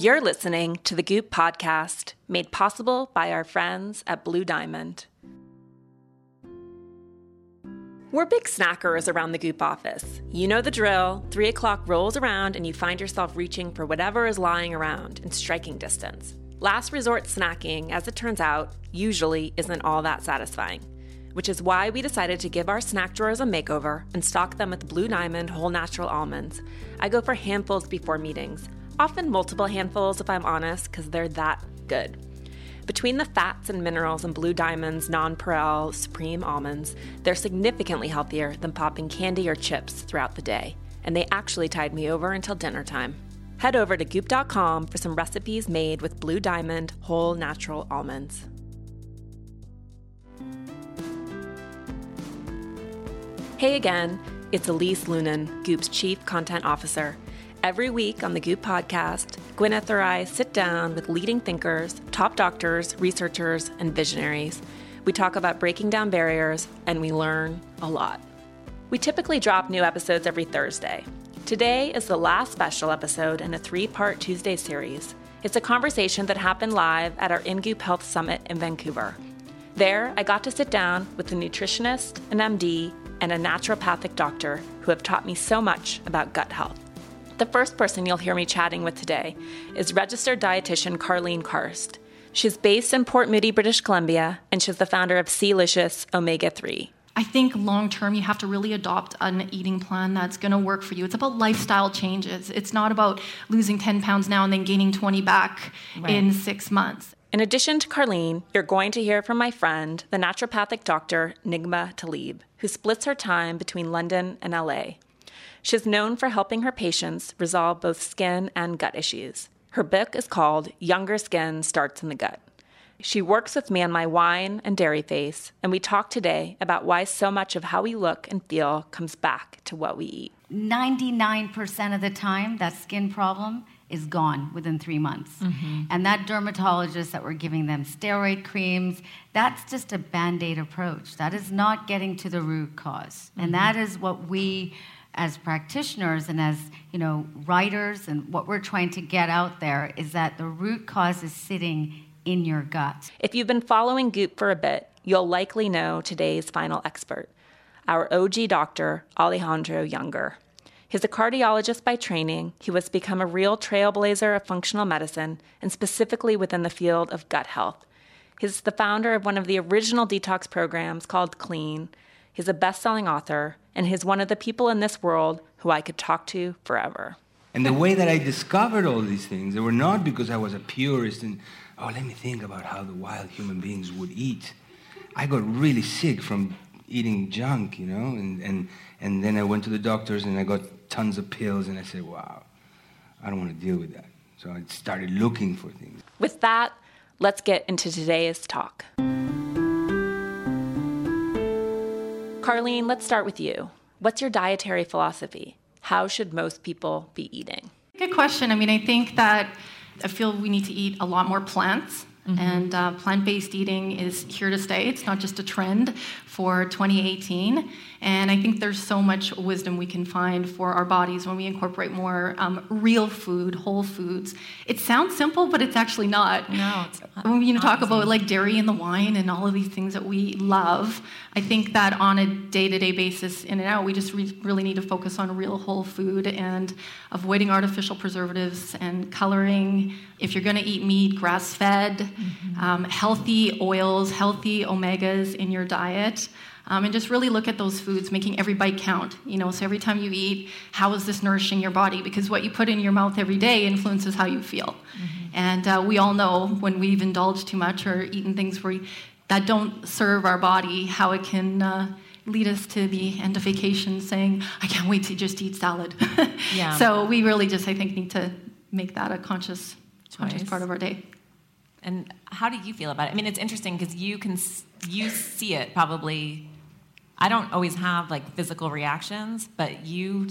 You're listening to the Goop podcast, made possible by our friends at Blue Diamond. We're big snackers around the Goop office. You know the drill. Three o'clock rolls around and you find yourself reaching for whatever is lying around in striking distance. Last resort snacking, as it turns out, usually isn't all that satisfying, which is why we decided to give our snack drawers a makeover and stock them with Blue Diamond whole natural almonds. I go for handfuls before meetings often multiple handfuls if I'm honest, because they're that good. Between the fats and minerals in Blue Diamond's Nonpareil Supreme almonds, they're significantly healthier than popping candy or chips throughout the day, and they actually tied me over until dinner time. Head over to goop.com for some recipes made with Blue Diamond whole natural almonds. Hey again, it's Elise Loehnen, Goop's Chief Content Officer. Every week on the Goop podcast, Gwyneth or I sit down with leading thinkers, top doctors, researchers, and visionaries. We talk about breaking down barriers, and we learn a lot. We typically drop new episodes every Thursday. Today is the last special episode in a three part Tuesday series. It's a conversation that happened live at our InGoop Health Summit in Vancouver. There, I got to sit down with a nutritionist, an MD, and a naturopathic doctor who have taught me so much about gut health. The first person you'll hear me chatting with today is registered dietitian Carlene Karst. She's based in Port Moody, British Columbia, and she's the founder of Sealicious Omega 3. I think long term, you have to really adopt an eating plan that's going to work for you. It's about lifestyle changes. It's not about losing 10 pounds now and then gaining 20 back right. in six months. In addition to Carlene, you're going to hear from my friend, the naturopathic doctor Nigma Talib, who splits her time between London and LA. She's known for helping her patients resolve both skin and gut issues. Her book is called Younger Skin Starts in the Gut. She works with me on my wine and dairy face, and we talk today about why so much of how we look and feel comes back to what we eat. 99% of the time, that skin problem is gone within three months. Mm-hmm. And that dermatologist that we're giving them steroid creams, that's just a band aid approach. That is not getting to the root because mm-hmm. And that is what we as practitioners and as you know writers and what we're trying to get out there is that the root cause is sitting in your gut. If you've been following Goop for a bit, you'll likely know today's final expert, our OG doctor, Alejandro Junger. He's a cardiologist by training. He was become a real trailblazer of functional medicine and specifically within the field of gut health. He's the founder of one of the original detox programs called Clean. He's a best-selling author and he's one of the people in this world who I could talk to forever. And the way that I discovered all these things, they were not because I was a purist and, oh, let me think about how the wild human beings would eat. I got really sick from eating junk, you know, and, and, and then I went to the doctors and I got tons of pills and I said, wow, I don't want to deal with that. So I started looking for things. With that, let's get into today's talk. Carlene, let's start with you. What's your dietary philosophy? How should most people be eating? Good question. I mean, I think that I feel we need to eat a lot more plants. Mm-hmm. And uh, plant based eating is here to stay. It's not just a trend for 2018. And I think there's so much wisdom we can find for our bodies when we incorporate more um, real food, whole foods. It sounds simple, but it's actually not. No, it's not. When you talk about like dairy and the wine and all of these things that we love, I think that on a day-to-day basis, in and out, we just re- really need to focus on real whole food and avoiding artificial preservatives and coloring. If you're going to eat meat, grass-fed, mm-hmm. um, healthy oils, healthy omegas in your diet um, and just really look at those foods, making every bite count. You know, so every time you eat, how is this nourishing your body? Because what you put in your mouth every day influences how you feel. Mm-hmm. And uh, we all know when we've indulged too much or eaten things we, that don't serve our body, how it can. Uh, lead us to the end of vacation saying, I can't wait to just eat salad. yeah. So we really just, I think, need to make that a conscious, conscious part of our day. And how do you feel about it? I mean, it's interesting because you can you see it probably I don't always have like physical reactions, but you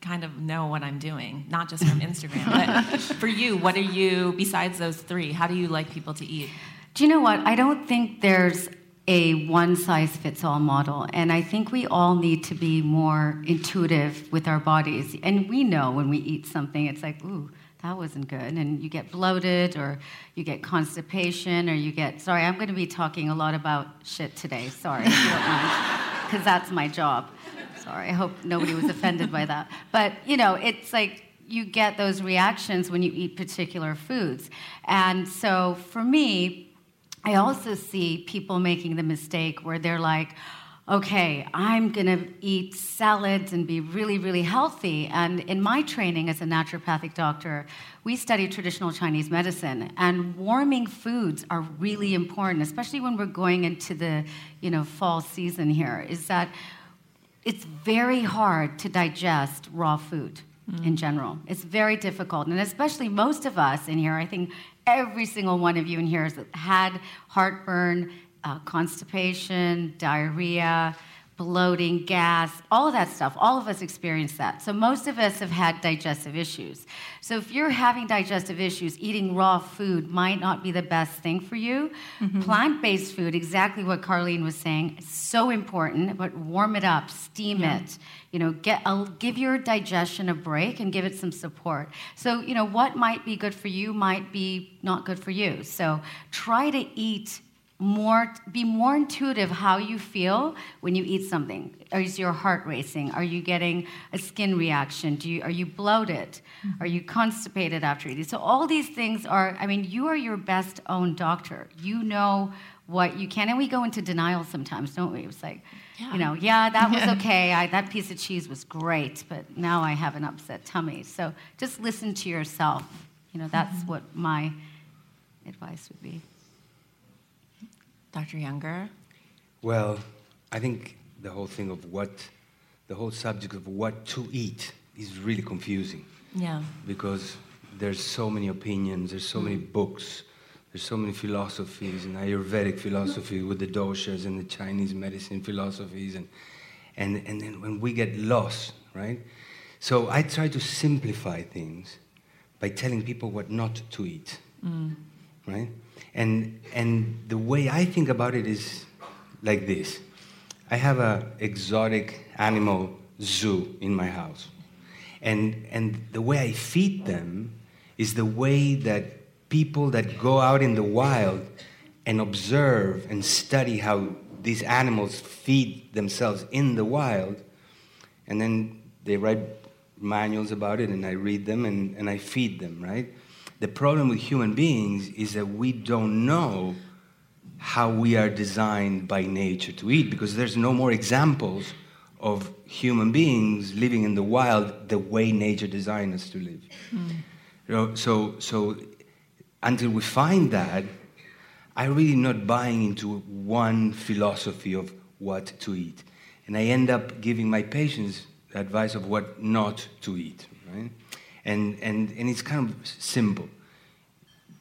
kind of know what I'm doing, not just from Instagram. but for you, what are you, besides those three, how do you like people to eat? Do you know what? I don't think there's a one size fits all model. And I think we all need to be more intuitive with our bodies. And we know when we eat something, it's like, ooh, that wasn't good. And you get bloated, or you get constipation, or you get. Sorry, I'm going to be talking a lot about shit today. Sorry, because that's my job. Sorry, I hope nobody was offended by that. But you know, it's like you get those reactions when you eat particular foods. And so for me, I also see people making the mistake where they're like, okay, I'm going to eat salads and be really, really healthy. And in my training as a naturopathic doctor, we study traditional Chinese medicine, and warming foods are really important, especially when we're going into the you know fall season here. Is that it's very hard to digest raw food mm. in general. It's very difficult, and especially most of us in here. I think every single one of you in here has had heartburn uh, constipation, diarrhea, bloating, gas, all of that stuff. All of us experience that. So most of us have had digestive issues. So if you're having digestive issues, eating raw food might not be the best thing for you. Mm-hmm. Plant-based food, exactly what Carlene was saying, is so important. But warm it up, steam yeah. it. You know, get I'll give your digestion a break and give it some support. So you know what might be good for you might be not good for you. So try to eat more be more intuitive how you feel when you eat something. Is your heart racing? Are you getting a skin reaction? Do you are you bloated? Are you constipated after eating? So all these things are i mean you are your best own doctor. You know what you can and we go into denial sometimes don't we? It's like yeah. you know yeah that was okay. I, that piece of cheese was great but now i have an upset tummy. So just listen to yourself. You know that's mm-hmm. what my advice would be Dr. Junger? Well, I think the whole thing of what, the whole subject of what to eat is really confusing. Yeah. Because there's so many opinions, there's so mm. many books, there's so many philosophies, and Ayurvedic philosophy with the doshas and the Chinese medicine philosophies, and, and, and then when we get lost, right? So I try to simplify things by telling people what not to eat, mm. right? And, and the way I think about it is like this I have an exotic animal zoo in my house. And, and the way I feed them is the way that people that go out in the wild and observe and study how these animals feed themselves in the wild, and then they write manuals about it, and I read them and, and I feed them, right? The problem with human beings is that we don't know how we are designed by nature to eat because there's no more examples of human beings living in the wild the way nature designed us to live. Mm. You know, so, so until we find that, I'm really not buying into one philosophy of what to eat. And I end up giving my patients advice of what not to eat, right? And, and, and it's kind of simple.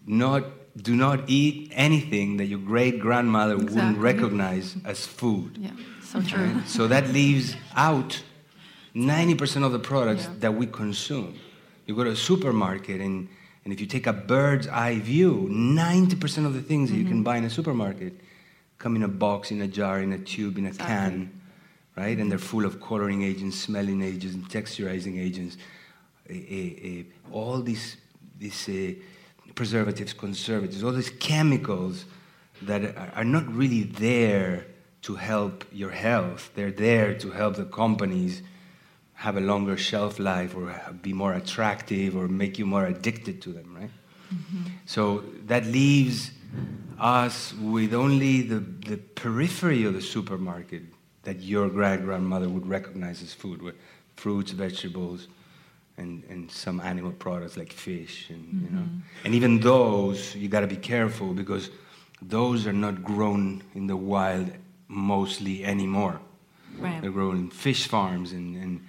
Not, do not eat anything that your great grandmother exactly. wouldn't recognize as food. Yeah, so true. Right? So that leaves out 90% of the products yeah. that we consume. You go to a supermarket and, and if you take a bird's eye view, 90% of the things mm-hmm. that you can mm-hmm. buy in a supermarket come in a box, in a jar, in a tube, in a exactly. can, right? And they're full of coloring agents, smelling agents, texturizing agents all these, these uh, preservatives, conservatives, all these chemicals that are, are not really there to help your health. They're there to help the companies have a longer shelf life or be more attractive or make you more addicted to them, right? Mm-hmm. So that leaves us with only the, the periphery of the supermarket that your great grandmother would recognize as food, with fruits, vegetables, and, and some animal products like fish and mm-hmm. you know mm-hmm. and even those you got to be careful because those are not grown in the wild mostly anymore right. they're grown in fish farms and and,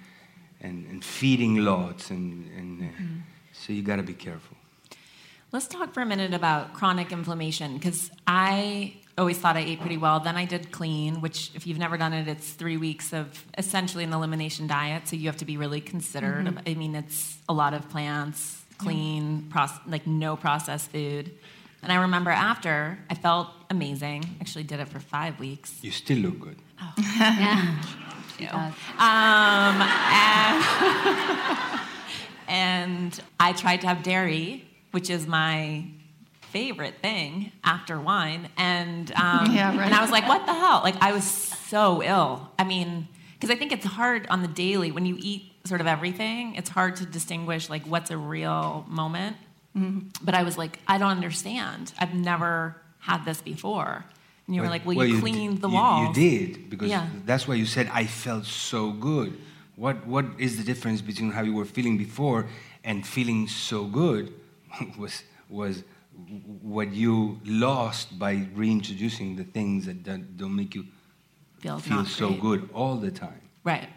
and, and feeding lots and, and uh, mm-hmm. so you got to be careful let's talk for a minute about chronic inflammation because i always thought I ate pretty well. Then I did clean, which, if you've never done it, it's three weeks of essentially an elimination diet. So you have to be really considered. Mm-hmm. I mean, it's a lot of plants, clean, proce- like no processed food. And I remember after, I felt amazing. Actually, did it for five weeks. You still look good. Oh. yeah. Um, and, and I tried to have dairy, which is my favorite thing after wine, and um, Yeah, right. and I was like, what the hell? Like I was so ill. I mean, because I think it's hard on the daily when you eat sort of everything. It's hard to distinguish like what's a real moment. But I was like, I don't understand. I've never had this before. And you were like, well, you d- cleaned the you- walls. You did because Yeah. that's why you said I felt so good. What what is the difference between how you were feeling before and feeling so good? was was what you lost by reintroducing the things that don't, don't make you Feels feel so great. good all the time. Right.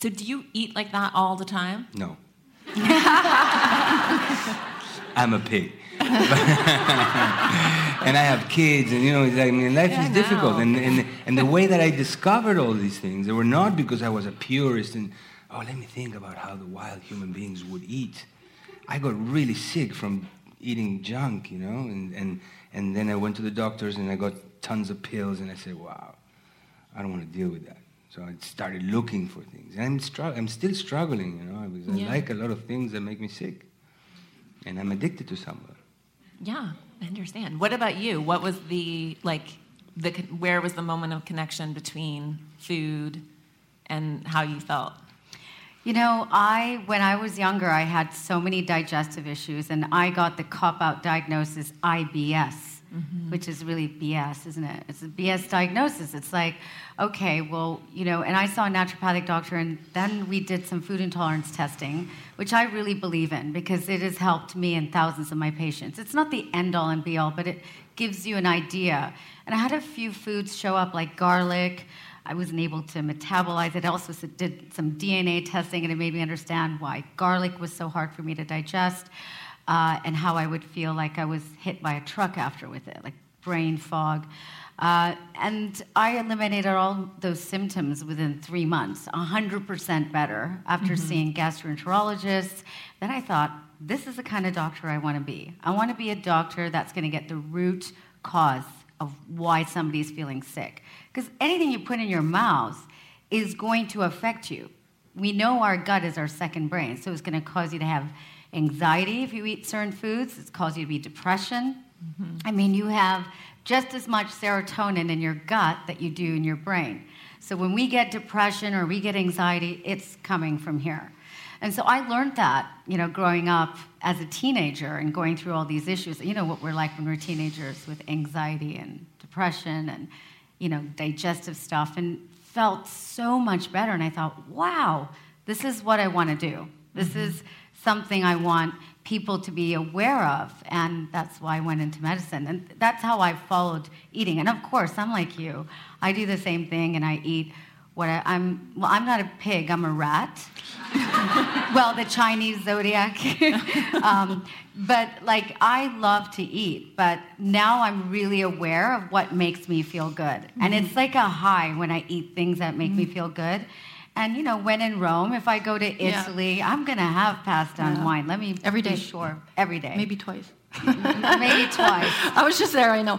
So do you eat like that all the time? No. I'm a pig. and I have kids, and you know, it's like, I mean, life Yeah, is difficult. And, and, and the way that I discovered all these things, they were not because I was a purist and, oh, let me think about how the wild human beings would eat. I got really sick from eating junk, you know, and, and, and then I went to the doctors and I got tons of pills, and I said, wow, I don't want to deal with that. So I started looking for things. And I'm, str- I'm still struggling, you know, because Yeah. I like a lot of things that make me sick. And I'm addicted to some of them. Yeah, I understand. What about you? What was the like the where was the moment of connection between food and how you felt? You know, I when I was younger, I had so many digestive issues, and I got the cop-out diagnosis IBS, mm-hmm. which is really BS, isn't it? It's a BS diagnosis. It's like, okay, well, you know, and I saw a naturopathic doctor, and then we did some food intolerance testing, which I really believe in because it has helped me and thousands of my patients. It's not the end all and be all, but it gives you an idea. And I had a few foods show up like garlic. I wasn't able to metabolize it. I also did some DNA testing, and it made me understand why garlic was so hard for me to digest, uh, and how I would feel like I was hit by a truck after with it, like brain fog. Uh, and I eliminated all those symptoms within three months, 100% better after seeing gastroenterologists. Then I thought, this is the kind of doctor I want to be. I want to be a doctor that's going to get the root cause of why somebody's feeling sick. Because anything you put in your mouth is going to affect you. We know our gut is our second brain, so it's going to cause you to have anxiety if you eat certain foods. It's cause you to be depression. Mm-hmm. I mean, you have just as much serotonin in your gut that you do in your brain. So when we get depression or we get anxiety, it's coming from here. And so I learned that, you know, growing up as a teenager and going through all these issues. You know what we're like when we're teenagers with anxiety and depression and, you know, digestive stuff, and felt so much better. And I thought, wow, this is what I want to do. This mm-hmm. is something I want people to be aware of. And that's why I went into medicine. And that's how I followed eating. And of course, I'm like you. I do the same thing and I eat what I, I'm, well, I'm not a pig, I'm a rat. well, the Chinese zodiac. um, but like, I love to eat, but now I'm really aware of what makes me feel good. And it's like a high when I eat things that make me feel good. And you know, when in Rome, if I go to Yeah. Italy, I'm gonna have pasta and Yeah. wine. Let me every day, sure every day, Maybe twice. maybe twice. I was just there, I know.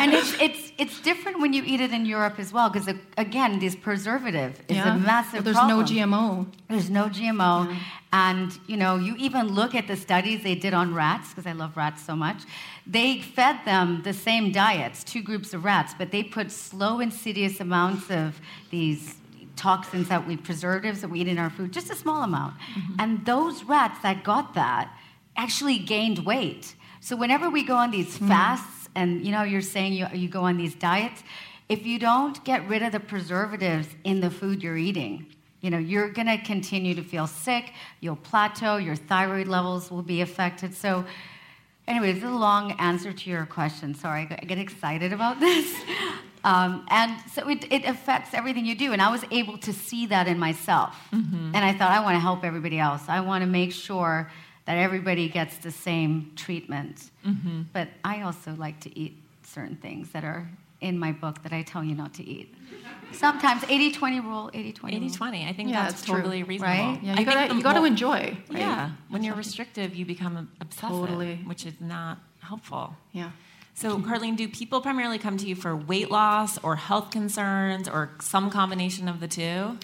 and it's it's it's different when you eat it in Europe as well, because uh, again, this preservative is a massive. There's problem. no GMO. There's no GMO. And, you know, you even look at the studies they did on rats, because I love rats so much. They fed them the same diets, two groups of rats, but they put slow, insidious amounts of these toxins that we, preservatives that we eat in our food, just a small amount. Mm-hmm. And those rats that got that actually gained weight. So whenever we go on these mm-hmm. fasts, and, you know, you're saying you, you go on these diets, if you don't get rid of the preservatives in the food you're eating, you know, you're going to continue to feel sick, you'll plateau, your thyroid levels will be affected. So, anyway, this is a long answer to your question. Sorry, I get- excited about this. Um, and so it, it affects everything you do. And I was able to see that in myself. And I thought, I want to help everybody else. I want to make sure that everybody gets the same treatment. Mm-hmm. But I also like to eat certain things that are in my book that I tell you not to eat. Sometimes 80 20 rule, 80 20 80 20. I think Yeah, that's it's true. totally reasonable. Right? Yeah, you gotta, the you gotta mo- enjoy. Right? Yeah. When you're restrictive, you become obsessive, Totally. which is not helpful. Yeah. So, Carlene, do people primarily come to you for weight loss or health concerns or some combination of the two?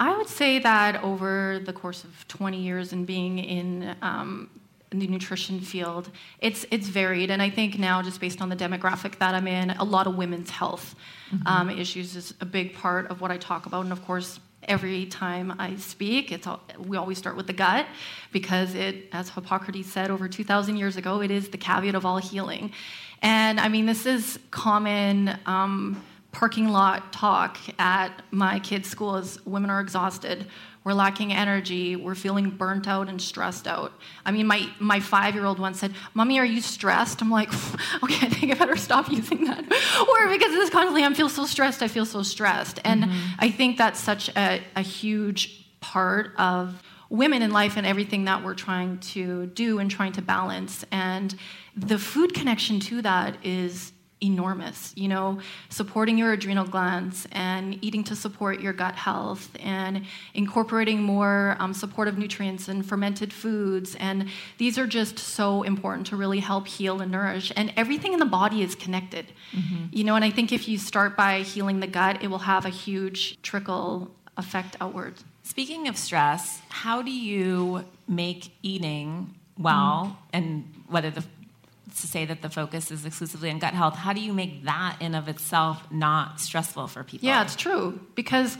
I would say that over the course of 20 years and being in um, the nutrition field, it's it's varied, and I think now just based on the demographic that I'm in, a lot of women's health mm-hmm. um, issues is a big part of what I talk about, and of course. Every time I speak, it's all, we always start with the gut because it, as Hippocrates said over 2,000 years ago, it is the caveat of all healing. And I mean, this is common um, parking lot talk at my kids' school is women are exhausted we're lacking energy we're feeling burnt out and stressed out. I mean my, my five-year-old once said mommy are you stressed? I'm like okay i think i better stop using that. Or because this constantly i feel so stressed i feel so stressed. And mm-hmm. i think that's such a, a huge part of women in life and everything that we're trying to do and trying to balance. And the food connection to that is enormous. You know, supporting your adrenal glands and eating to support your gut health and incorporating more um, supportive nutrients and fermented foods. And these are just so important to really help heal and nourish. And everything in the body is connected. Mm-hmm. You know, and I think if you start by healing the gut, it will have a huge trickle effect outward. Speaking of stress, how do you make eating well mm. and whether the to say that the focus is exclusively on gut health, how do you make that in of itself not stressful for people? Yeah, it's true because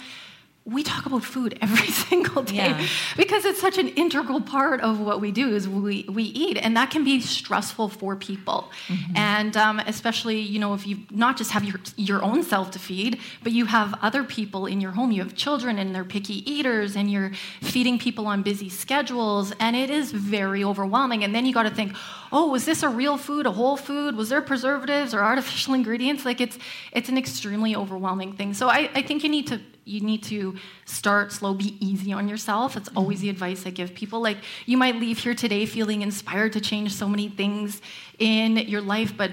we talk about food every single day yeah. because it's such an integral part of what we do is we, we eat and that can be stressful for people. Mm-hmm. and um, especially you know if you not just have your, your own self to feed but you have other people in your home. You have children and they're picky eaters and you're feeding people on busy schedules and it is very overwhelming. And then you got to think oh was this a real food a whole food? Was there preservatives or artificial ingredients? Like it's it's an extremely overwhelming thing. So I, I think you need to you need to start slow, be easy on yourself. It's always the advice I give people. Like, you might leave here today feeling inspired to change so many things in your life, but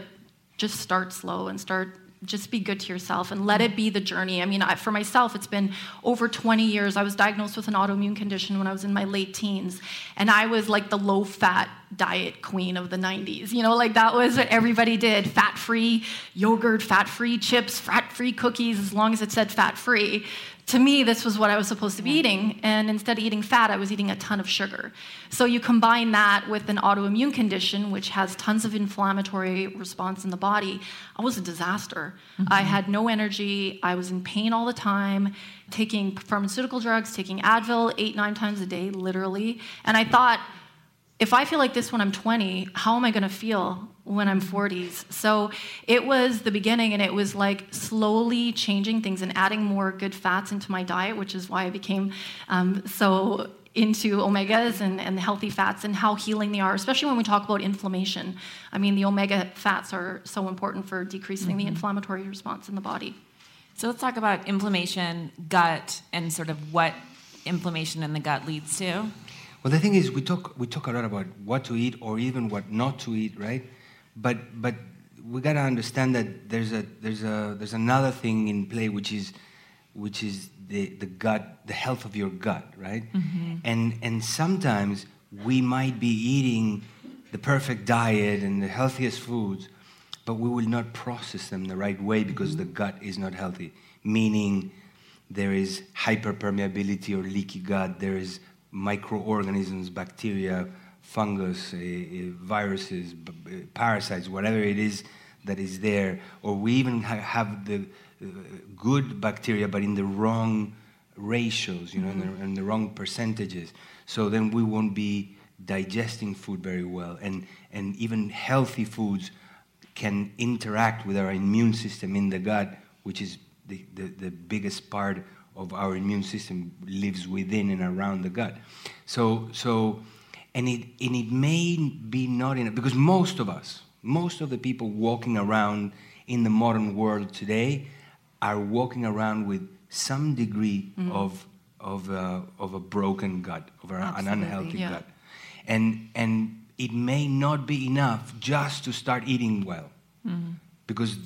just start slow and start just be good to yourself and let it be the journey. I mean, I, for myself, it's been over 20 years. I was diagnosed with an autoimmune condition when I was in my late teens, and I was like the low fat diet queen of the 90s. You know, like that was what everybody did fat free yogurt, fat free chips, fat free cookies, as long as it said fat free to me, this was what I was supposed to be eating. And instead of eating fat, I was eating a ton of sugar. So you combine that with an autoimmune condition, which has tons of inflammatory response in the body. I was a disaster. Mm-hmm. I had no energy. I was in pain all the time, taking pharmaceutical drugs, taking Advil eight, nine times a day, literally. And I thought, if I feel like this when I'm 20, how am I going to feel when I'm 40s? So it was the beginning, and it was like slowly changing things and adding more good fats into my diet, which is why I became um, so into omegas and, and healthy fats and how healing they are, especially when we talk about inflammation. I mean, the omega fats are so important for decreasing mm-hmm. the inflammatory response in the body. So let's talk about inflammation, gut, and sort of what inflammation in the gut leads to. Well, the thing is, we talk we talk a lot about what to eat or even what not to eat, right? But but we gotta understand that there's a there's a there's another thing in play, which is which is the, the gut, the health of your gut, right? Mm-hmm. And and sometimes we might be eating the perfect diet and the healthiest foods, but we will not process them the right way because mm-hmm. the gut is not healthy. Meaning, there is hyperpermeability or leaky gut. There is microorganisms, bacteria, fungus, uh, viruses, b- parasites, whatever it is that is there, or we even ha- have the uh, good bacteria but in the wrong ratios, you know, mm-hmm. in, the, mm-hmm. in, the, wrong percentages. So then we won't be digesting food very well, and and even healthy foods can interact with our immune system in the gut, which is the, the, the biggest part of our immune system lives within and around the gut. So, so and, it, and it may be not enough, because most of us, most of the people walking around in the modern world today are walking around with some degree mm. of, of, uh, of a broken gut, of an unhealthy yeah. gut. And, and it may not be enough just to start eating well. Mm-hmm. Because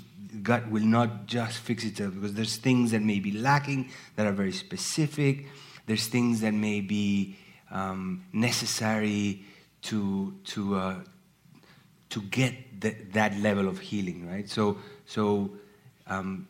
gut will not just fix itself because there's things that may be lacking that are very specific. There's things that may be um, necessary to to uh, to get that level of healing, right? So so um,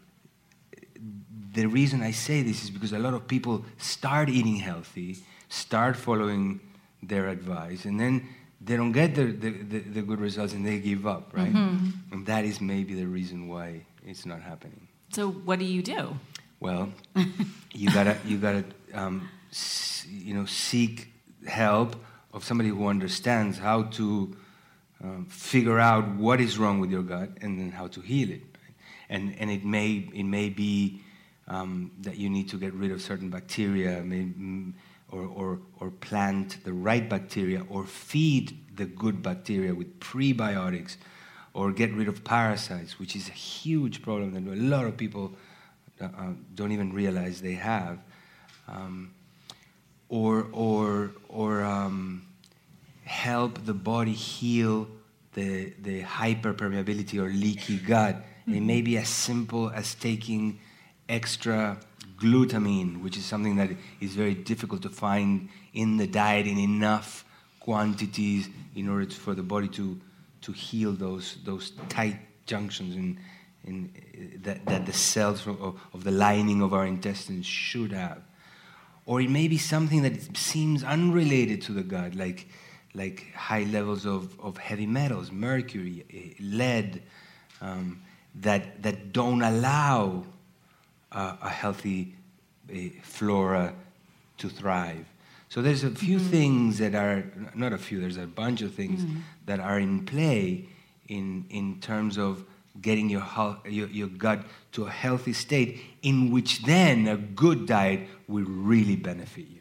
the reason I say this is because a lot of people start eating healthy, start following their advice, and then they don't get the, the, the, the good results and they give up, right? Mm-hmm. And that is maybe the reason why it's not happening. So what do you do? Well, you gotta you gotta um, s- you know seek help of somebody who understands how to um, figure out what is wrong with your gut and then how to heal it. right? And and it may it may be um, that you need to get rid of certain bacteria, may, or, or or plant the right bacteria, or feed the good bacteria with prebiotics, or get rid of parasites, which is a huge problem that a lot of people uh, uh, don't even realize they have, um, or or or um, help the body heal the the hyperpermeability or leaky gut. It may be as simple as taking extra glutamine, which is something that is very difficult to find in the diet in enough quantities in order for the body to to heal those those tight junctions in, in uh, that, that the cells of, of the lining of our intestines should have. Or it may be something that seems unrelated to the gut, like like high levels of, of heavy metals, mercury, eh, lead, um, that that don't allow uh, a healthy uh, flora to thrive. So there's a few things that are not a few. There's a bunch of things that are in play in in terms of getting your, your your gut to a healthy state, in which then a good diet will really benefit you.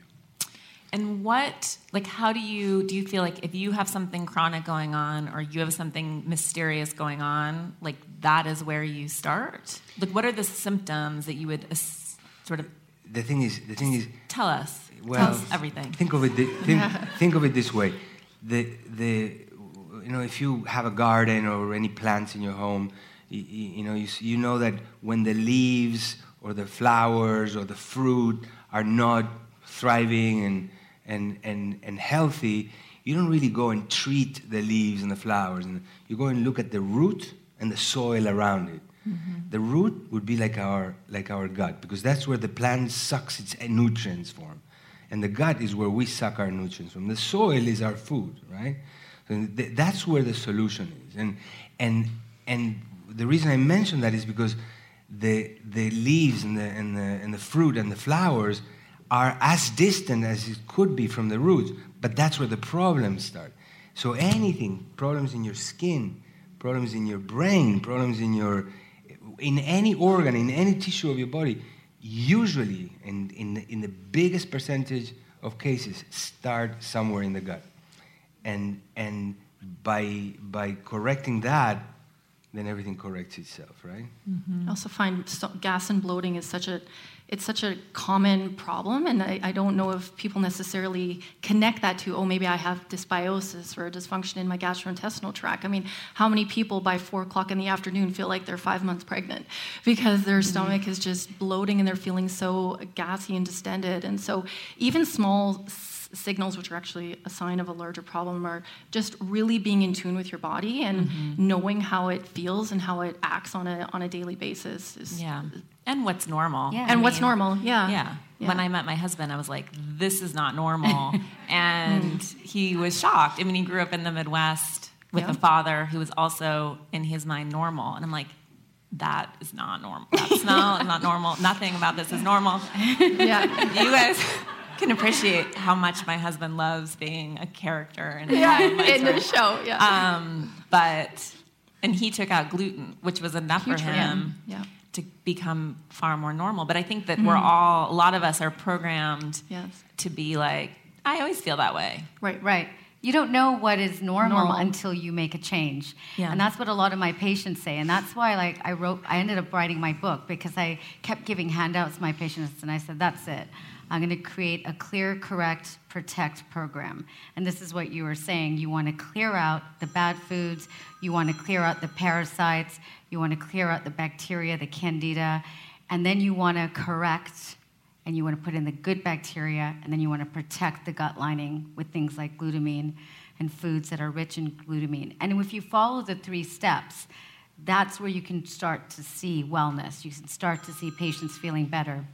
And what, like, how do you, do you feel like if you have something chronic going on or you have something mysterious going on, like, that is where you start? Like, what are the symptoms that you would uh, sort of The thing is, the thing is, tell us? Well, tell us everything. Think of it. thi- Think, think of it this way: the the you know if you have a garden or any plants in your home, you, you know you, you know that when the leaves or the flowers or the fruit are not thriving and and and and healthy, you don't really go and treat the leaves and the flowers, and you go and look at the root and the soil around it. Mm-hmm. The root would be like our like our gut because that's where the plant sucks its nutrients from, and the gut is where we suck our nutrients from. The soil is our food, right? So th- that's where the solution is, and and and the reason I mention that is because the the leaves and the and the and the fruit and the flowers are as distant as it could be from the roots, but that's where the problems start. So anything, problems in your skin, problems in your brain, problems in your in any organ, in any tissue of your body, usually, and in, the, in the biggest percentage of cases, start somewhere in the gut. And, and by, by correcting that, then everything corrects itself, right? Mm-hmm. I also find so- gas and bloating is such a it's such a common problem, and I, I don't know if people necessarily connect that to oh maybe I have dysbiosis or a dysfunction in my gastrointestinal tract. I mean, how many people by four o'clock in the afternoon feel like they're five months pregnant because their mm-hmm. stomach is just bloating and they're feeling so gassy and distended, and so even small signals, which are actually a sign of a larger problem, are just really being in tune with your body and mm-hmm. knowing how it feels and how it acts on a on a daily basis. Is, Yeah. And what's normal. Yeah. And I what's mean, normal? Yeah. Yeah. Yeah. When I met my husband, I was like, this is not normal. and he was shocked. I mean, he grew up in the Midwest with Yeah. a father who was also, in his mind, normal. And I'm like, that is not normal. That's not, not normal. Nothing about this is normal. yeah. You guys can appreciate how much my husband loves being a character in, yeah. in the show. Yeah. Um, but, and he took out gluten, which was enough Huge for for him him, yeah. To become far more normal. But I think that we're mm-hmm. all, a lot of us are programmed Yes. to be like, I always feel that way. Right. Right. You don't know what is normal, Normal. until you make a change. Yeah. And that's what a lot of my patients say. And that's why like I wrote I ended up writing my book because I kept giving handouts to my patients and I said, that's it. I'm going to create a clear, correct, protect program. And this is what you were saying. You want to clear out the bad foods, you want to clear out the parasites, you want to clear out the bacteria, the candida, and then you want to correct and you want to put in the good bacteria, and then you want to protect the gut lining with things like glutamine and foods that are rich in glutamine. And if you follow the three steps, that's where you can start to see wellness. You can start to see patients feeling better.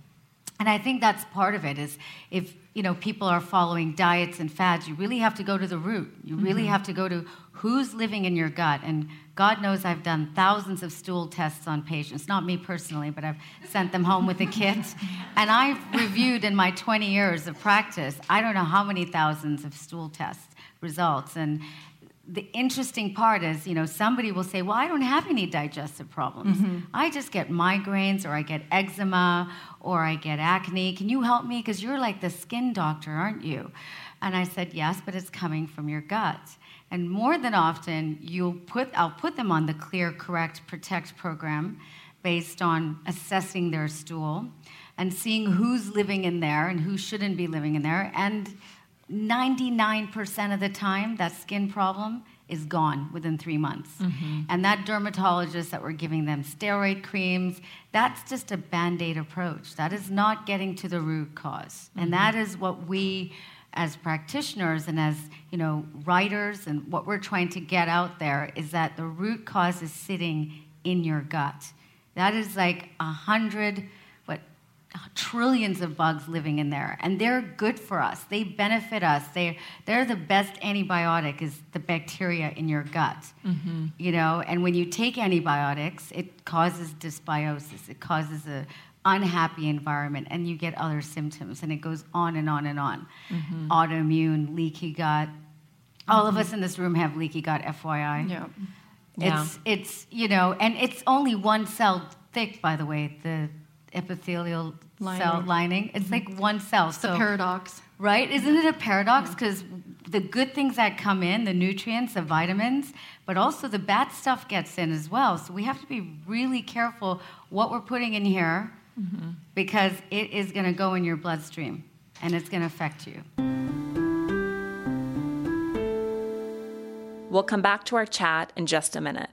And I think that's part of it is if you know people are following diets and fads, you really have to go to the root. You really mm-hmm. have to go to who's living in your gut. And God knows I've done thousands of stool tests on patients, not me personally, but I've sent them home with a kit. And I've reviewed in my 20 years of practice, I don't know how many thousands of stool test results. And the interesting part is, you know, somebody will say, Well, I don't have any digestive problems. Mm-hmm. I just get migraines or I get eczema or I get acne. Can you help me? Because you're like the skin doctor, aren't you? And I said, Yes, but it's coming from your gut. And more than often, you'll put, I'll put them on the Clear, Correct, Protect program based on assessing their stool and seeing who's living in there and who shouldn't be living in there. And 99% of the time, that skin problem is gone within three months. Mm-hmm. And that dermatologist that we're giving them steroid creams, that's just a band aid approach. That is not getting to the root because mm-hmm. And that is what we, as practitioners and as you know, writers, and what we're trying to get out there is that the root cause is sitting in your gut. That is like a hundred trillions of bugs living in there and they're good for us they benefit us they they're the best antibiotic is the bacteria in your gut mm-hmm. you know and when you take antibiotics it causes dysbiosis it causes a unhappy environment and you get other symptoms and it goes on and on and on mm-hmm. autoimmune leaky gut all mm-hmm. of us in this room have leaky gut fyi yeah. it's yeah. it's you know and it's only one cell thick by the way the epithelial lining. cell lining. It's mm-hmm. like one cell. It's so, a paradox. Right? Isn't it a paradox? Because yeah. the good things that come in, the nutrients, the vitamins, but also the bad stuff gets in as well. So we have to be really careful what we're putting in here mm-hmm. because it is going to go in your bloodstream and it's going to affect you. We'll come back to our chat in just a minute.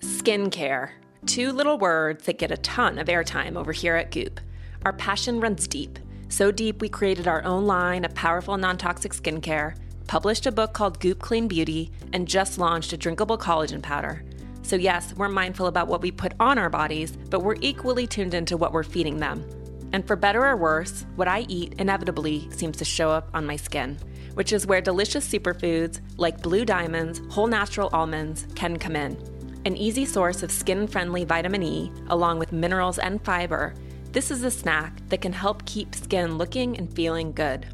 Skincare Two little words that get a ton of airtime over here at Goop. Our passion runs deep. So deep, we created our own line of powerful non toxic skincare, published a book called Goop Clean Beauty, and just launched a drinkable collagen powder. So, yes, we're mindful about what we put on our bodies, but we're equally tuned into what we're feeding them. And for better or worse, what I eat inevitably seems to show up on my skin, which is where delicious superfoods like blue diamonds, whole natural almonds can come in. An easy source of skin friendly vitamin E, along with minerals and fiber, this is a snack that can help keep skin looking and feeling good.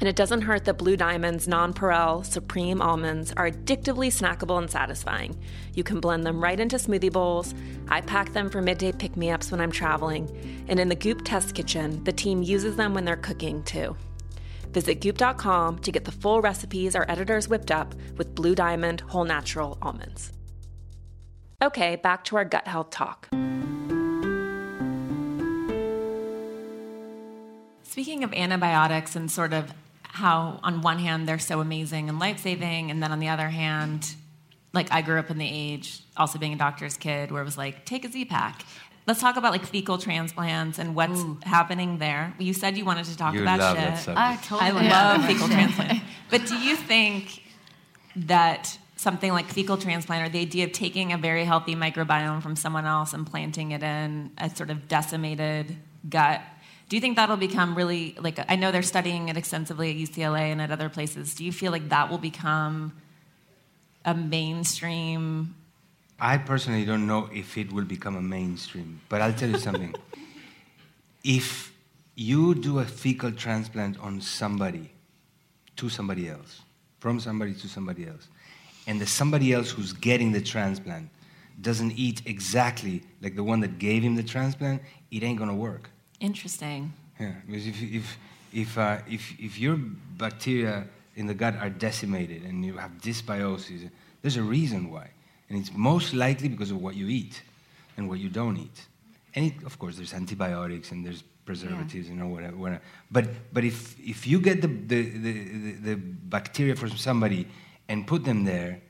And it doesn't hurt that Blue Diamond's Nonpareil Supreme almonds are addictively snackable and satisfying. You can blend them right into smoothie bowls. I pack them for midday pick me ups when I'm traveling. And in the Goop test kitchen, the team uses them when they're cooking too. Visit goop.com to get the full recipes our editors whipped up with Blue Diamond Whole Natural Almonds. Okay, back to our gut health talk. Speaking of antibiotics and sort of how, on one hand, they're so amazing and life saving, and then on the other hand, like I grew up in the age, also being a doctor's kid, where it was like, take a Z pack. Let's talk about like fecal transplants and what's Ooh. happening there. You said you wanted to talk you about shit. I totally I love fecal transplants. But do you think that something like fecal transplant or the idea of taking a very healthy microbiome from someone else and planting it in a sort of decimated gut do you think that'll become really like i know they're studying it extensively at ucla and at other places. Do you feel like that will become a mainstream? I personally don't know if it will become a mainstream but i'll tell you something. If you do a fecal transplant on somebody to somebody else from somebody to somebody else and the somebody else who's getting the transplant doesn't eat exactly like the one that gave him the transplant, it ain't gonna work. Interesting. Yeah, because if if if uh, if if your bacteria in the gut are decimated and you have dysbiosis, there's a reason why, and it's most likely because of what you eat and what you don't eat. And it, of course, there's antibiotics and there's preservatives, yeah. you whatever, whatever. But but if if you get the the, the, the, the bacteria from somebody and put them there,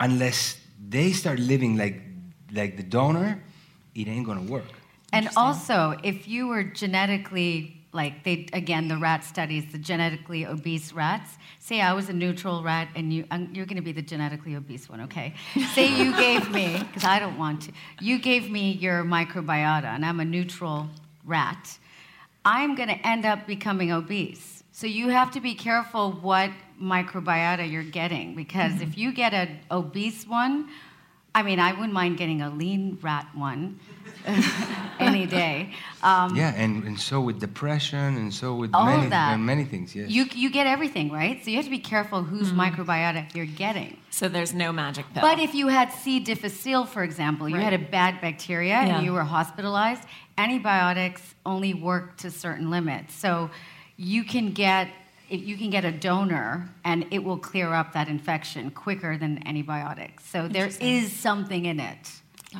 unless they start living like, like the donor, it ain't gonna work. And also, if you were genetically like they again the rat studies, the genetically obese rats. Say I was a neutral rat, and you um, you're going to be the genetically obese one, okay? Say you gave me because I don't want to. You gave me your microbiota, and I'm a neutral rat. I'm going to end up becoming obese. So you have to be careful what microbiota you're getting because mm-hmm. if you get an obese one, I mean, I wouldn't mind getting a lean rat one any day. Um, yeah, and, and so with depression, and so with all many, that. many things. Yes, you you get everything right. So you have to be careful whose mm. microbiota you're getting. So there's no magic pill. But if you had C. difficile, for example, you right. had a bad bacteria yeah. and you were hospitalized, antibiotics only work to certain limits. So you can get you can get a donor and it will clear up that infection quicker than antibiotics. So there is something in it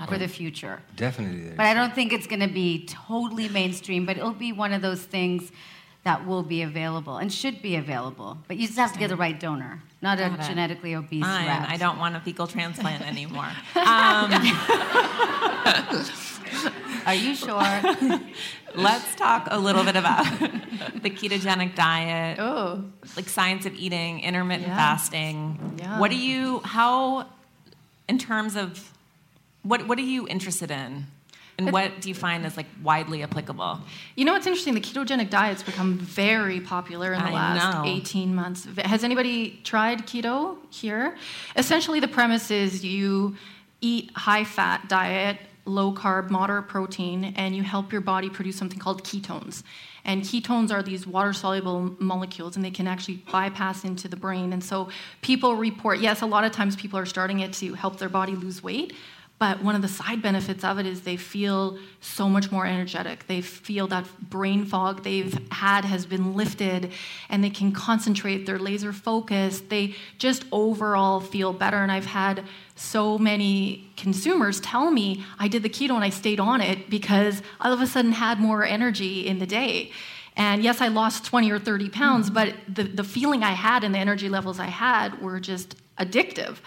for the future. Definitely. But I don't think it's going to be totally mainstream, but it'll be one of those things that will be available and should be available. But you just have to get the right donor, not Got a it. genetically obese Fine. rat. I don't want a fecal transplant anymore. Um, Are you sure? Let's talk a little bit about the ketogenic diet. Oh. Like science of eating, intermittent yeah. fasting. Yeah. What do you how in terms of what what are you interested in? And what do you find is like widely applicable? You know what's interesting? The ketogenic diet's become very popular in the I last know. 18 months. Has anybody tried keto here? Essentially, the premise is you eat high fat diet low carb, moderate protein, and you help your body produce something called ketones. And ketones are these water soluble molecules, and they can actually bypass into the brain. And so people report yes, a lot of times people are starting it to help their body lose weight, but one of the side benefits of it is they feel so much more energetic. They feel that brain fog they've had has been lifted and they can concentrate, they're laser focused. They just overall feel better. And I've had so many consumers tell me I did the keto and I stayed on it because all of a sudden had more energy in the day. And yes, I lost 20 or 30 pounds, but the, the feeling I had and the energy levels I had were just addictive.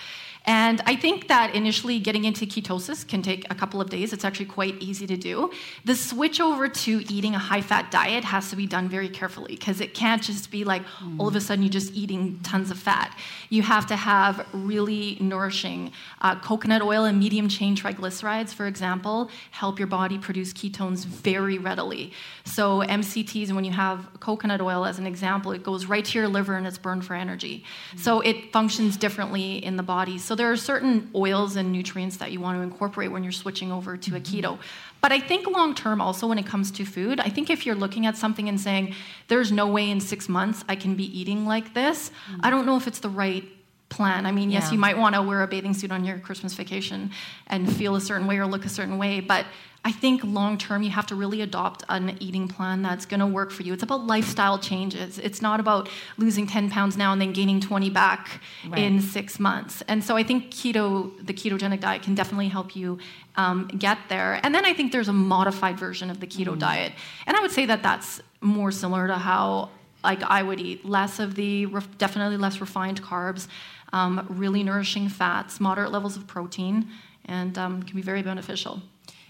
And I think that initially getting into ketosis can take a couple of days. It's actually quite easy to do. The switch over to eating a high fat diet has to be done very carefully because it can't just be like all of a sudden you're just eating tons of fat. You have to have really nourishing uh, coconut oil and medium chain triglycerides, for example, help your body produce ketones very readily. So, MCTs, when you have coconut oil as an example, it goes right to your liver and it's burned for energy. So, it functions differently in the body. So, there are certain oils and nutrients that you want to incorporate when you're switching over to a keto. But I think long term, also when it comes to food, I think if you're looking at something and saying, there's no way in six months I can be eating like this. I don't know if it's the right plan. I mean, yes, yeah. you might want to wear a bathing suit on your Christmas vacation and feel a certain way or look a certain way, but I think long term, you have to really adopt an eating plan that's going to work for you. It's about lifestyle changes. It's not about losing 10 pounds now and then gaining 20 back right. in six months. And so I think keto, the ketogenic diet, can definitely help you um, get there. And then I think there's a modified version of the keto mm. diet. And I would say that that's more similar to how like I would eat less of the definitely less refined carbs, um, really nourishing fats, moderate levels of protein, and um, can be very beneficial.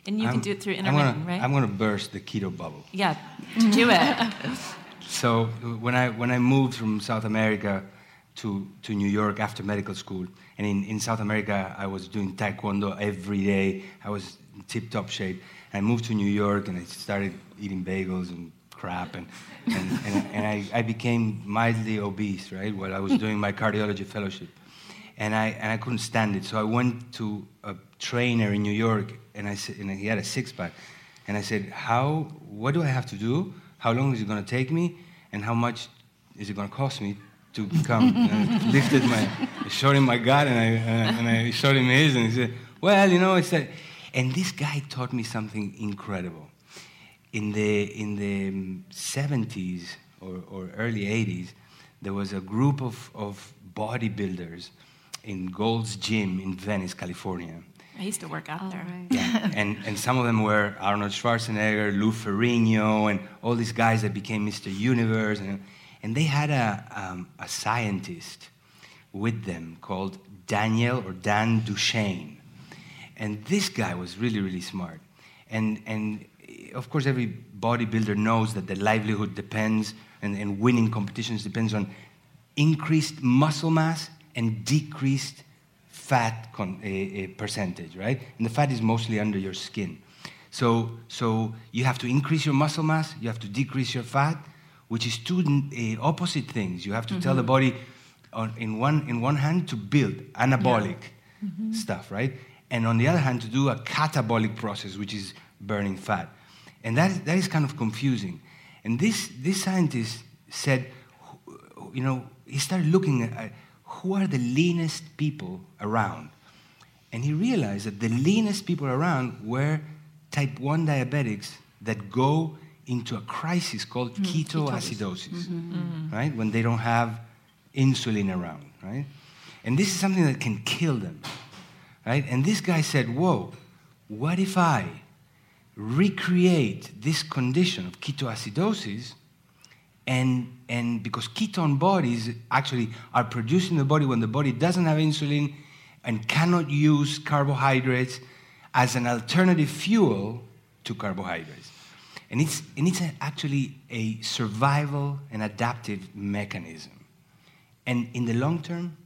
And you I'm, can do it through intermittent, I'm gonna, right? I'm going to burst the keto bubble. Yeah, do it. so when I when I moved from South America to to New York after medical school, and in, in South America I was doing taekwondo every day. I was tip-top shape. I moved to New York and I started eating bagels and crap, and and, and, and I, I became mildly obese, right, while I was doing my cardiology fellowship and I and I couldn't stand it. So I went to a trainer in New York, and I said, and he had a six pack, and I said, "How? What do I have to do? How long is it going to take me? And how much is it going to cost me to come?" and I lifted my, I showed him my gut, and I uh, and I showed him his, and he said, "Well, you know," I said, and this guy taught me something incredible. In the in the 70s or, or early 80s, there was a group of, of bodybuilders in Gold's Gym in Venice, California. I used to work out oh, there. Right. Yeah. and, and some of them were Arnold Schwarzenegger, Lou Ferrigno, and all these guys that became Mr. Universe. And, and they had a, um, a scientist with them called Daniel or Dan Duchaine. And this guy was really, really smart. And, and of course, every bodybuilder knows that the livelihood depends and, and winning competitions depends on increased muscle mass and decreased fat con- a, a percentage, right? And the fat is mostly under your skin. So, so you have to increase your muscle mass, you have to decrease your fat, which is two uh, opposite things. You have to mm-hmm. tell the body on, in, one, in one hand to build anabolic yeah. mm-hmm. stuff, right? And on the other hand, to do a catabolic process, which is burning fat. And that is, that is kind of confusing. And this, this scientist said, you know, he started looking at who are the leanest people around. And he realized that the leanest people around were type 1 diabetics that go into a crisis called mm, ketoacidosis, mm-hmm. Mm-hmm. right? When they don't have insulin around, right? And this is something that can kill them, right? And this guy said, Whoa, what if I recreate this condition of ketoacidosis and, and because ketone bodies actually are produced in the body when the body doesn't have insulin and cannot use carbohydrates as an alternative fuel to carbohydrates. And it's, and it's actually a survival and adaptive mechanism. And in the long term,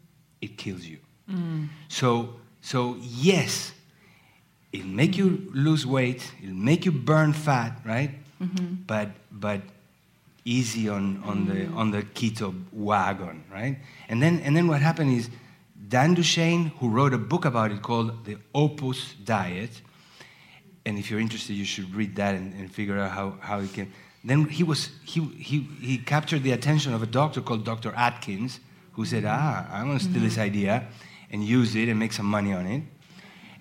it kills you. Mm. So, so, yes, it'll make you lose weight, it'll make you burn fat, right? Mm-hmm. But, but easy on, on, the, on the keto wagon, right? And then, and then what happened is Dan Duchaine, who wrote a book about it called The Opus Diet, and if you're interested, you should read that and, and figure out how, how it can. Then he, was, he, he, he captured the attention of a doctor called Dr. Atkins, who said, Ah, I'm to steal mm-hmm. this idea and use it and make some money on it.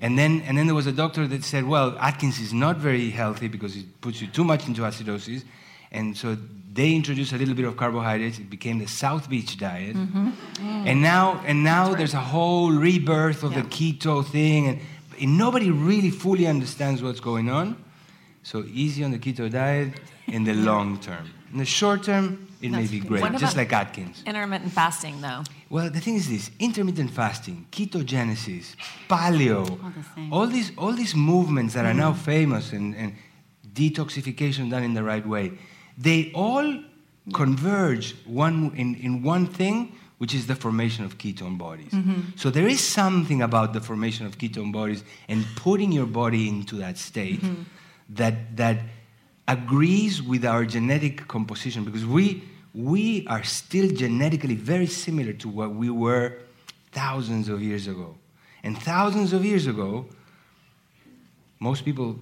And then, and then there was a doctor that said, Well, Atkins is not very healthy because it puts you too much into acidosis. And so they introduced a little bit of carbohydrates. It became the South Beach diet, mm-hmm. mm. and now and now right. there's a whole rebirth of yeah. the keto thing, and, and, nobody really fully understands what's going on. So easy on the keto diet in the long term. In the short term, it That's may be great, just like Atkins. Intermittent fasting, though. Well, the thing is this: intermittent fasting, ketogenesis, paleo, all, all these all these movements that mm-hmm. are now famous and, and detoxification done in the right way they all converge one, in, in one thing, which is the formation of ketone bodies. Mm-hmm. So there is something about the formation of ketone bodies and putting your body into that state mm-hmm. that, that agrees with our genetic composition because we, we are still genetically very similar to what we were thousands of years ago. And thousands of years ago, most people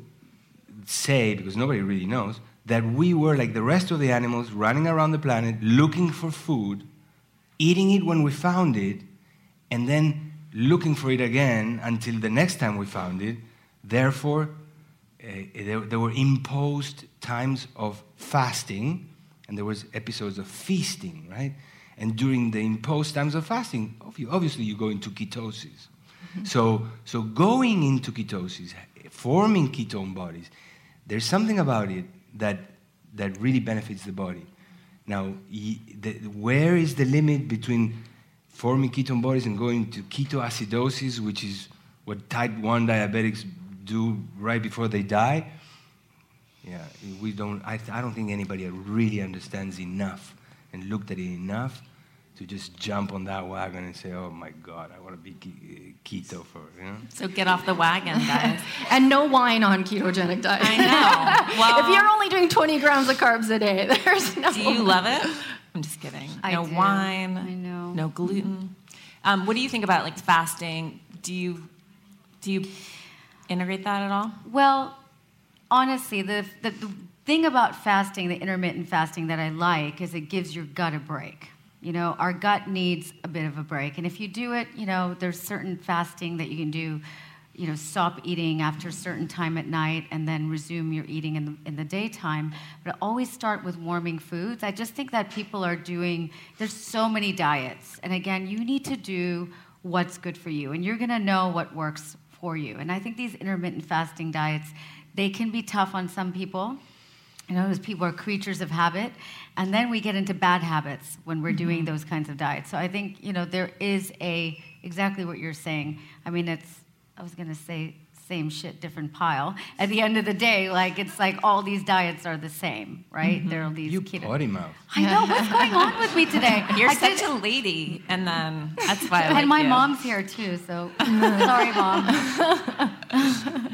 say, because nobody really knows, that we were like the rest of the animals running around the planet looking for food, eating it when we found it, and then looking for it again until the next time we found it. Therefore, uh, there, there, were imposed times of fasting, and there was episodes of feasting, right? And during the imposed times of fasting, obviously you go into ketosis. Mm-hmm. So, so going into ketosis, forming ketone bodies, there's something about it that, that really benefits the body. Now, the, where is the limit between forming ketone bodies and going to ketoacidosis, which is what type 1 diabetics do right before they die? Yeah, we don't, I, I don't think anybody really understands enough and looked at it enough to just jump on that wagon and say, "Oh my God, I want to be keto for," you know. So get off the wagon, guys. and no wine on ketogenic diet. I know. Well, if you're only doing 20 grams of carbs a day, there's no. Do you love it? I'm just kidding. I no do. wine. I know. No gluten. Um, what do you think about like fasting? Do you do you integrate that at all? Well, honestly, the, the, the thing about fasting, the intermittent fasting that I like, is it gives your gut a break. You know, our gut needs a bit of a break. And if you do it, you know, there's certain fasting that you can do, you know, stop eating after a certain time at night and then resume your eating in the, in the daytime. But always start with warming foods. I just think that people are doing, there's so many diets. And again, you need to do what's good for you. And you're going to know what works for you. And I think these intermittent fasting diets, they can be tough on some people you know, those people are creatures of habit. And then we get into bad habits when we're mm-hmm. doing those kinds of diets. So I think, you know, there is a, exactly what you're saying. I mean, it's, I was going to say same shit, different pile. At the end of the day, like it's like all these diets are the same, right? There are these You keto. potty mouth. I know what's going on with me today. You're I such did- a lady, and then that's why. I like and my you. mom's here too, so sorry, mom.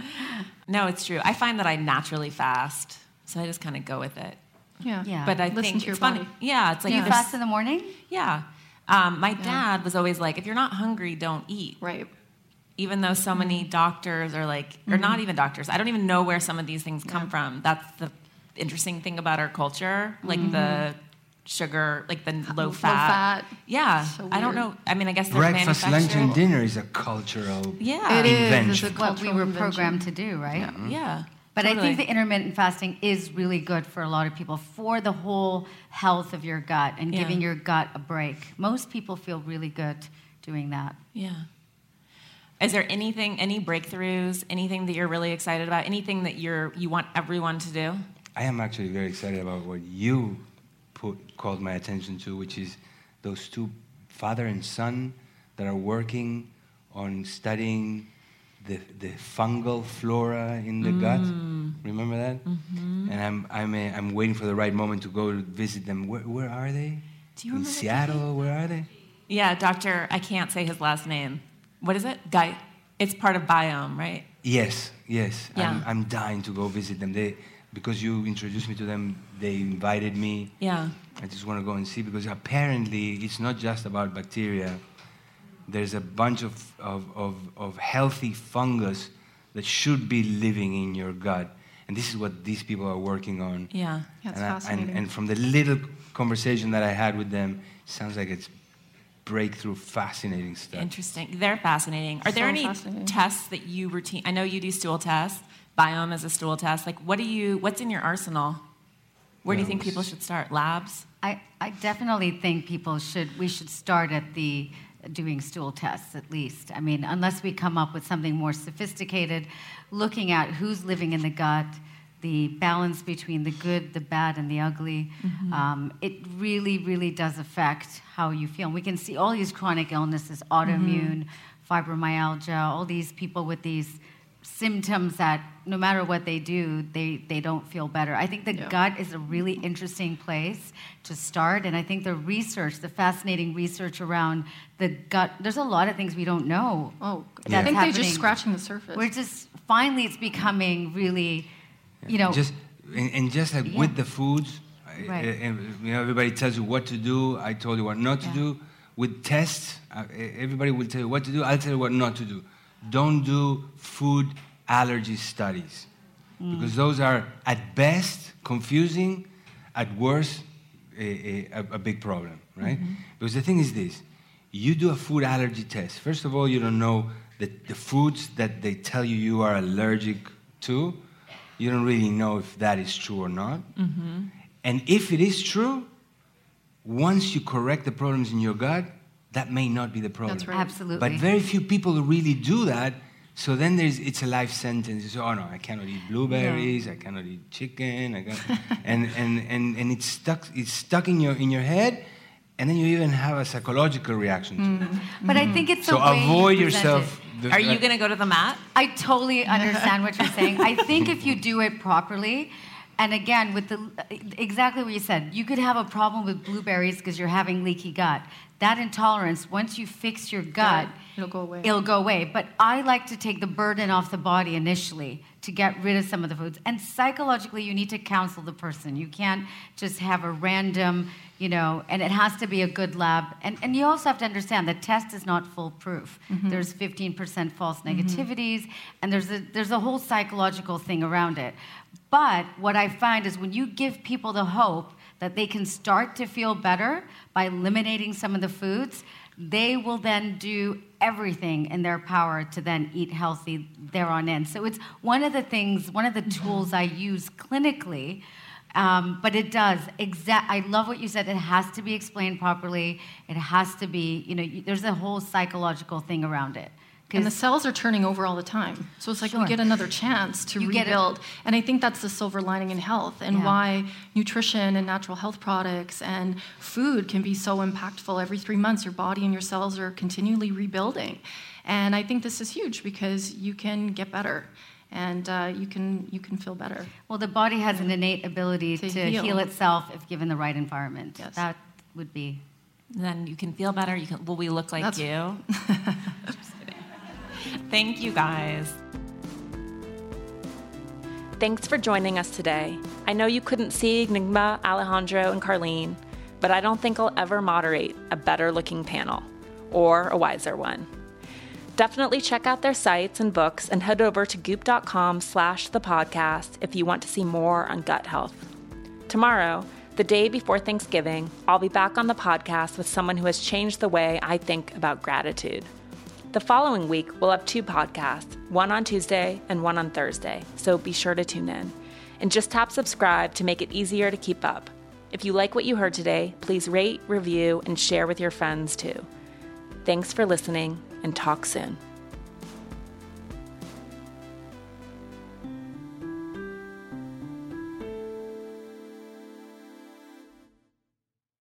No, it's true. I find that I naturally fast, so I just kind of go with it. Yeah. Yeah. But I Listen think to your it's funny. body. Yeah, it's like Do you there's- fast in the morning? Yeah. Um, my dad was always like, if you're not hungry, don't eat. Right. Even though so many mm-hmm. doctors are like, or mm-hmm. not even doctors, I don't even know where some of these things come from. That's the interesting thing about our culture, like mm-hmm. the sugar, like the low Low fat. fat. Yeah. So I don't know. I mean, I guess they're Breakfast, lunch, and dinner is a cultural. Yeah. It is. Invention. It's What we were invention. programmed to do, right? Yeah. But I think the intermittent fasting is really good for a lot of people for the whole health of your gut and Yeah. giving your gut a break. Most people feel really good doing that. Yeah. Is there anything, any breakthroughs, anything that you're really excited about, anything that you're you want everyone to do? I am actually very excited about what you put called my attention to, which is those two father and son that are working on studying the, the fungal flora in the gut. Remember that? Mm-hmm. And I'm, I'm, uh, I'm waiting for the right moment to go visit them. Where, where are they? Do you in remember Seattle? Where are they? Yeah, Doctor. I can't say his last name. What is it? Guy. It's part of Biome, right? Yes, yes. I'm, Yeah. I'm dying to go visit them. They, because you introduced me to them, they invited me. Yeah. I just want to go and see because apparently it's not just about bacteria. There's a bunch of, of, of, of healthy fungus that should be living in your gut. And this is what these people are working on. Yeah. Yeah, it's and, I- fascinating. and, and from the little conversation that I had with them, it sounds like it's breakthrough, fascinating stuff. Interesting. They're fascinating. Are there any tests that you routine? I know you do stool tests. Biome is a stool test. Like, what do you? What's in your arsenal? Where do you think people should start? Labs. I, I definitely think people should, we should start at the doing stool tests at least. I mean, unless we come up with something more sophisticated, looking at who's living in the gut, the balance between the good, the bad, and the ugly, um, it really, really does affect how you feel. And we can see all these chronic illnesses, autoimmune, fibromyalgia, all these people with these symptoms that no matter what they do, they, they don't feel better. I think the Yeah. gut is a really interesting place to start. And I think the research, the fascinating research around the gut, there's a lot of things we don't know. Oh, Yeah. I think they're just scratching the surface. We're just, finally, it's becoming really, you know, just and, and just like Yeah. with the foods, I- Right. uh, you know, everybody tells you what to do. I told you what not to Yeah. do. With tests, uh, everybody will tell you what to do. I'll tell you what not to do. Don't do food allergy studies Mm. because those are at best confusing, at worst a, a, a big problem, right? Mm-hmm. Because the thing is this: you do a food allergy test. First of all, you don't know the, the foods that they tell you you are allergic to. You don't really know if that is true or not. And if it is true, once you correct the problems in your gut, that may not be the problem. That's right. absolutely. But very few people really do that. So then there's it's a life sentence. You say, oh no, I cannot eat blueberries, I cannot eat chicken, I can and, and, and, and it's stuck it's stuck in your in your head, and then you even have a psychological reaction to it. Mm-hmm. but I mm-hmm. think it's So way you avoid yourself. the- Are you uh, going to go to the mat? I totally understand what you're saying. I think if you do it properly, and again, with the exactly what you said, you could have a problem with blueberries because you're having leaky gut. That intolerance, once you fix your gut, It'll go away. It'll go away. But I like to take the burden off the body initially to get rid of some of the foods. And psychologically, you need to counsel the person. You can't just have a random, you know, and it has to be a good lab. And, and you also have to understand the test is not foolproof. Mm-hmm. There's 15% false mm-hmm. negativities, and there's a, there's a whole psychological thing around it. But what I find is when you give people the hope that they can start to feel better by eliminating some of the foods, they will then do everything in their power to then eat healthy there on in. So it's one of the things, one of the tools I use clinically. Um, but it does exact. I love what you said. It has to be explained properly. It has to be, you know, there's a whole psychological thing around it. And the cells are turning over all the time. So it's like Sure. we get another chance to You get it- rebuild. And I think that's the silver lining in health and Yeah. why nutrition and natural health products and food can be so impactful. Every three months, your body and your cells are continually rebuilding. And I think this is huge because you can get better and uh, you, can, you can feel better. Well, the body has an innate ability To to, heal. heal. itself if given the right environment. Yes. That would be. Then you can feel better. You can. Will we look like That's- you? Thank you guys. Thanks for joining us today. I know you couldn't see Enigma, Alejandro, and Carlene, but I don't think I'll ever moderate a better looking panel or a wiser one. Definitely check out their sites and books and head over to goop.com slash the podcast if you want to see more on gut health. Tomorrow, the day before Thanksgiving, I'll be back on the podcast with someone who has changed the way I think about gratitude. The following week, we'll have two podcasts, one on Tuesday and one on Thursday, so be sure to tune in. And just tap subscribe to make it easier to keep up. If you like what you heard today, please rate, review, and share with your friends too. Thanks for listening, and talk soon.